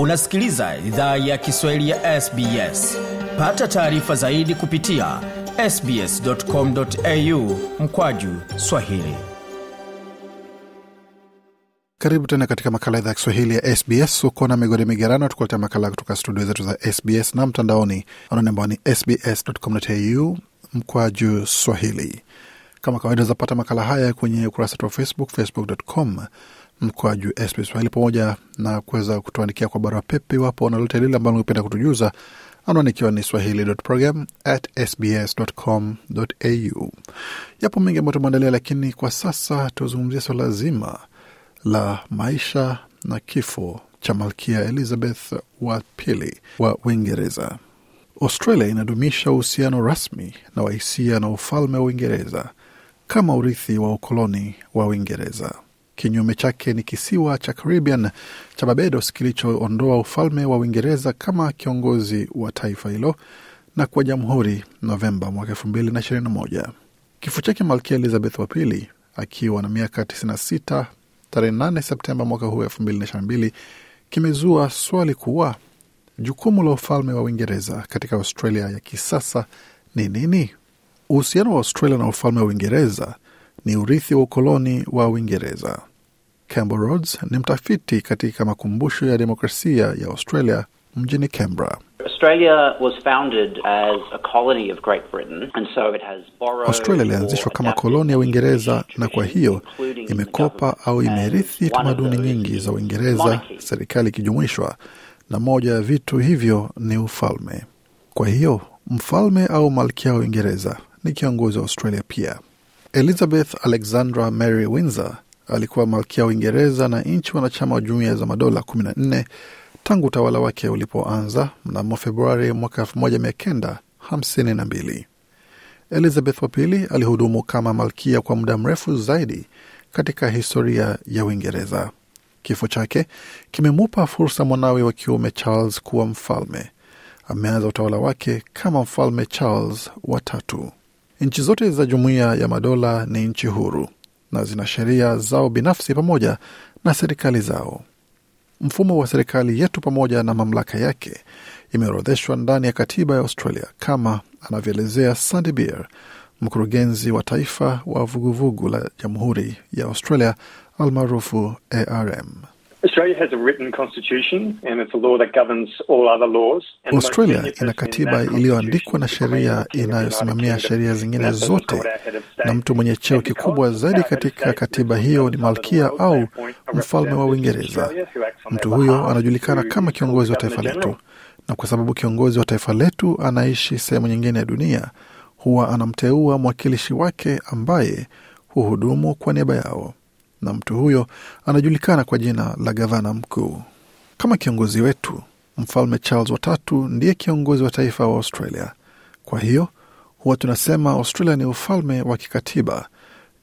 Unasikiliza idhaa ya Kiswahili ya SBS. Pata taarifa zaidi kupitia sbs.com.au mkwaju swahili. Karibu tena katika makala idhaa ya Kiswahili ya SBS. ukona migode migerano, tukuletea makala kutoka studio zetu za SBS na mtandaoni anwani ambao ni sbs.com.au mkwaju swahili. Kama kawaida, zapata makala haya kwenye ukurasa wetu wa Facebook, facebook.com mkwaju SBS Swahili, pamoja na kuweza kutuandikia kwa barua pepe iwapo unalolote lile ambalo ungependa kutujuza, anwani ikiwa ni swahili.program@sbs.com.au. Yapo mengi ambayo tumeandalia, lakini kwa sasa tuzungumzia swala zima la maisha na kifo cha malkia Elizabeth wa pili wa Uingereza. Australia inadumisha uhusiano rasmi na wahisia na ufalme wa Uingereza kama urithi wa ukoloni wa Uingereza. Kinyume chake ni kisiwa cha Caribbean cha Barbados kilichoondoa ufalme wa Uingereza kama kiongozi wa taifa hilo na kwa jamhuri Novemba mwaka elfu mbili na ishirini na moja. Kifo chake malkia Elizabeth wa pili akiwa na miaka 96 tarehe 8 Septemba mwaka huu elfu mbili na ishirini na mbili kimezua swali kuwa jukumu la ufalme wa Uingereza katika Australia ya kisasa ni nini? Uhusiano wa Australia na ufalme wa Uingereza ni urithi wa ukoloni wa Uingereza. Campbell Rhodes ni mtafiti katika makumbusho ya demokrasia ya Australia mjini Canberra. Australia was founded as a colony of Great Britain and so it has borrowed Australia ilianzishwa kama koloni ya Uingereza na kwa hiyo imekopa au imerithi tamaduni nyingi za Uingereza, serikali ikijumuishwa, na moja ya vitu hivyo ni ufalme. Kwa hiyo mfalme au malkia wa Uingereza ni kiongozi wa Australia pia. Elizabeth Alexandra Mary Windsor alikuwa malkia wa Uingereza na nchi wanachama wa jumuiya za madola kumi na nne tangu utawala wake ulipoanza mnamo Februari mwaka elfu moja mia kenda hamsini na mbili. Elizabeth wa pili alihudumu kama malkia kwa muda mrefu zaidi katika historia ya Uingereza. Kifo chake kimemupa fursa mwanawe wa kiume Charles kuwa mfalme. Ameanza utawala wake kama mfalme Charles wa tatu. Nchi zote za jumuiya ya madola ni nchi huru na zina sheria zao binafsi pamoja na serikali zao. Mfumo wa serikali yetu pamoja na mamlaka yake imeorodheshwa ndani ya katiba ya Australia, kama anavyoelezea Sandy Beer, mkurugenzi wa taifa wa vuguvugu la Jamhuri ya Australia almaarufu ARM. Australia has a written constitution and it's a law that governs all other laws. And the most Australia senior ina katiba iliyoandikwa na sheria inayosimamia sheria zingine zote, na mtu mwenye cheo kikubwa zaidi katika katiba hiyo ni malkia au mfalme wa Uingereza. Mtu huyo anajulikana kama kiongozi wa taifa letu, na kwa sababu kiongozi wa taifa letu anaishi sehemu nyingine ya dunia, huwa anamteua mwakilishi wake ambaye huhudumu kwa niaba yao, na mtu huyo anajulikana kwa jina la gavana mkuu. Kama kiongozi wetu, mfalme Charles watatu ndiye kiongozi wa taifa wa Australia. Kwa hiyo huwa tunasema Australia ni ufalme wa kikatiba.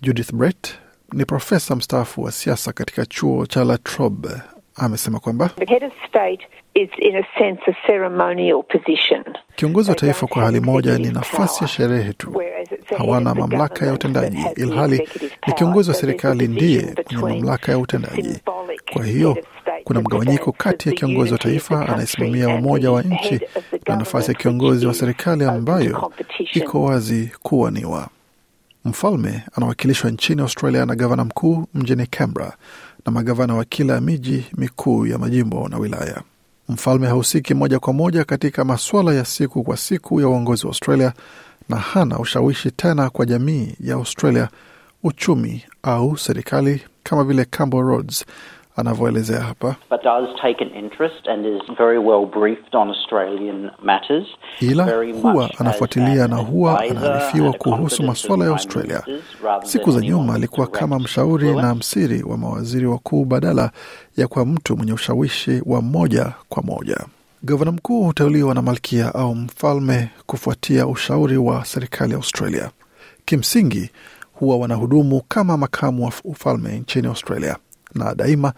Judith Brett ni profesa mstaafu wa siasa katika chuo cha La Trobe amesema kwamba The head of state is, in a sense, a ceremonial position. kiongozi wa taifa kwa hali moja ni nafasi ya sherehe tu, hawana mamlaka ya utendaji, ilhali. Kiongozi wa serikali ndiye mwenye mamlaka ya utendaji. Kwa hiyo kuna mgawanyiko kati ya kiongozi wa taifa anayesimamia umoja wa nchi na nafasi ya kiongozi wa serikali ambayo iko wazi kuwaniwa. Mfalme anawakilishwa nchini Australia na gavana mkuu mjini Canberra na magavana wa kila miji mikuu ya majimbo na wilaya. Mfalme hahusiki moja kwa moja katika masuala ya siku kwa siku ya uongozi wa Australia na hana ushawishi tena kwa jamii ya Australia, uchumi au serikali kama vile Campbell Rhodes anavyoelezea hapa. but does take an interest and is very well briefed on Australian matters. ila huwa anafuatilia na huwa anaarifiwa kuhusu masuala ya Australia. Siku za nyuma alikuwa kama mshauri na msiri wa mawaziri wakuu badala ya kwa mtu mwenye ushawishi wa moja kwa moja. Gavana mkuu huteuliwa na malkia au mfalme kufuatia ushauri wa serikali ya Australia. Kimsingi huwa wanahudumu kama makamu wa ufalme nchini Australia, na daima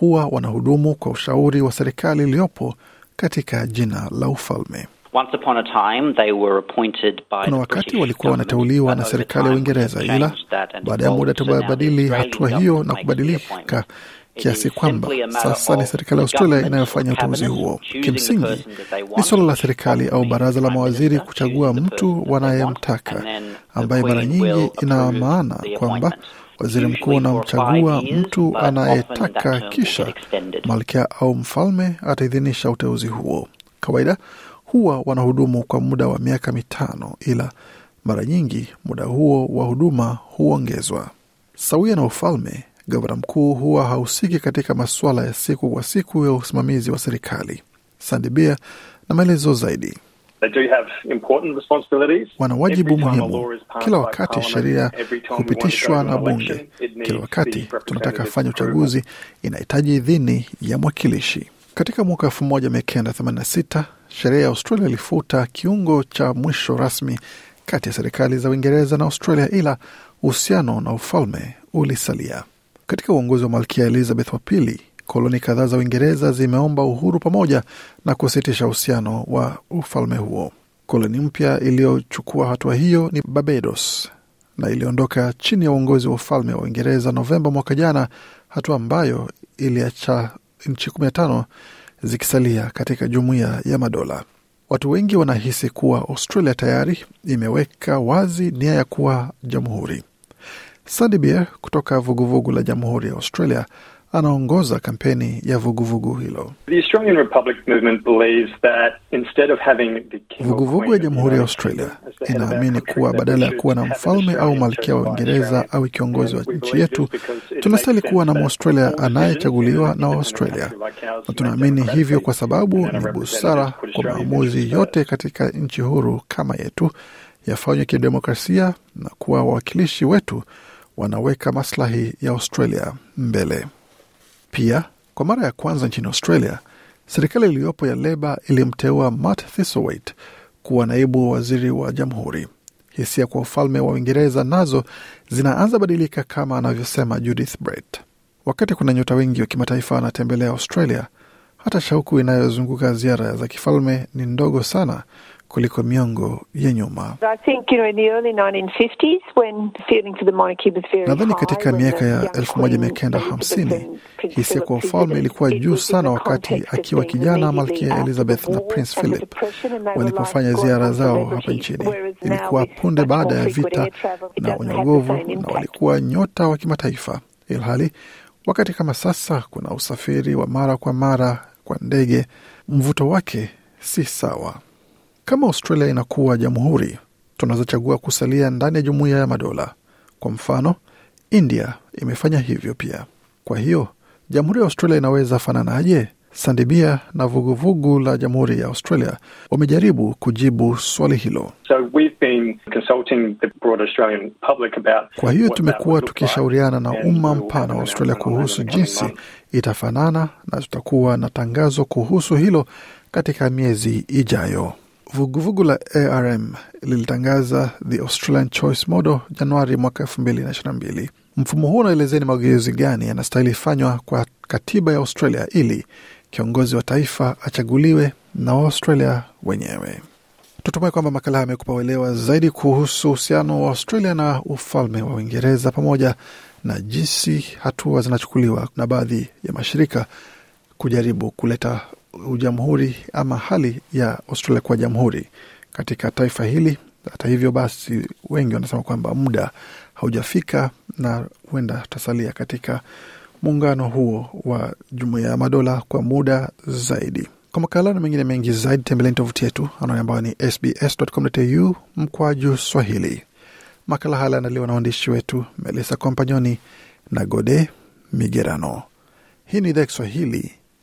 huwa wanahudumu kwa ushauri wa serikali iliyopo katika jina la ufalme. Once upon a time, they were appointed by Kuna wakati walikuwa wanateuliwa na serikali ya Uingereza, ila baada ya muda tumebadili hatua hiyo na kubadilika, kiasi kwamba sasa ni serikali ya Australia inayofanya uteuzi huo. Kimsingi ni suala la serikali au baraza la mawaziri kuchagua mtu wanayemtaka, ambaye mara nyingi ina maana kwamba waziri mkuu anamchagua mtu anayetaka, kisha malkia au mfalme ataidhinisha uteuzi huo. Kawaida huwa wanahudumu kwa muda wa miaka mitano, ila mara nyingi muda huo wa huduma huongezwa. Sawia na ufalme, gavana mkuu huwa hahusiki katika masuala ya siku kwa siku ya usimamizi wa serikali. Sandibia na maelezo zaidi. Wana wajibu muhimu. Kila wakati sheria hupitishwa na bunge, kila wakati tunataka fanya uchaguzi, inahitaji idhini ya mwakilishi. Katika mwaka 1986 sheria ya Australia ilifuta kiungo cha mwisho rasmi kati ya serikali za Uingereza na Australia, ila uhusiano na ufalme ulisalia. Katika uongozi wa Malkia Elizabeth wa pili, koloni kadhaa za Uingereza zimeomba uhuru pamoja na kusitisha uhusiano wa ufalme huo. Koloni mpya iliyochukua hatua hiyo ni Barbados na iliondoka chini ya uongozi wa ufalme wa Uingereza Novemba mwaka jana, hatua ambayo iliacha nchi 15 zikisalia katika jumuiya ya madola. Watu wengi wanahisi kuwa Australia tayari imeweka wazi nia ya kuwa jamhuri. Sandy Beer kutoka vuguvugu la Jamhuri ya Australia anaongoza kampeni ya vuguvugu hilo. Vuguvugu ya Jamhuri ya Australia inaamini kuwa badala ya kuwa na mfalme au malkia wa Uingereza au kiongozi wa nchi yetu, tunastahili kuwa na Mwaustralia anayechaguliwa na Waaustralia, na tunaamini hivyo kwa sababu ni busara kwa maamuzi yote katika nchi huru kama yetu yafanywe kidemokrasia na kuwa wawakilishi wetu wanaweka maslahi ya Australia mbele. Pia kwa mara ya kwanza nchini Australia, serikali iliyopo ya Leba ilimteua Matt Thistlethwaite kuwa naibu waziri wa jamhuri. Hisia kwa ufalme wa Uingereza nazo zinaanza badilika, kama anavyosema Judith Brett. Wakati kuna nyota wengi wa kimataifa wanatembelea Australia, hata shauku inayozunguka ziara za kifalme ni ndogo sana kuliko miongo ya nyuma. Nadhani katika miaka ya elfu moja mia kenda hamsini hisia kwa ufalme ilikuwa juu sana wakati akiwa kijana Malkia Elizabeth na Prince Philip walipofanya ziara zao hapa nchini. Ilikuwa punde baada ya vita na unyogovu, na walikuwa nyota wa kimataifa, ilhali wakati kama sasa kuna usafiri wa mara kwa mara kwa ndege, mvuto wake si sawa. Kama Australia inakuwa jamhuri, tunaweza chagua kusalia ndani ya jumuiya ya madola. Kwa mfano, India imefanya hivyo pia. Kwa hiyo jamhuri ya Australia inaweza fananaje? Sandibia na vuguvugu vugu la jamhuri ya Australia wamejaribu kujibu swali hilo. So we've been consulting the broad Australian public about Kwa hiyo tumekuwa tukishauriana na umma mpana wa Australia kuhusu jinsi itafanana na tutakuwa na tangazo kuhusu hilo katika miezi ijayo. Vuguvugu la ARM lilitangaza The Australian Choice Model Januari mwaka elfu mbili na ishirini na mbili. Mfumo huo unaelezea ni mageuzi gani yanastahili fanywa kwa katiba ya Australia ili kiongozi wa taifa achaguliwe na Waaustralia wenyewe. Tutumai kwamba makala haya amekupa uelewa zaidi kuhusu uhusiano wa Australia na ufalme wa Uingereza pamoja na jinsi hatua zinachukuliwa na baadhi ya mashirika kujaribu kuleta ujamhuri ama hali ya Australia kuwa jamhuri katika taifa hili. Hata hivyo basi, wengi wanasema kwamba muda haujafika na huenda tutasalia katika muungano huo wa jumuiya ya madola kwa muda zaidi. Kwa makala na mengine mengi zaidi, tembeleni tovuti yetu anaoni ambayo ni sbs.com.au mkwaju Swahili. Makala haya yanaandaliwa na waandishi wetu Melissa Kompanyoni na Gode Migerano. Hii ni idhaa Kiswahili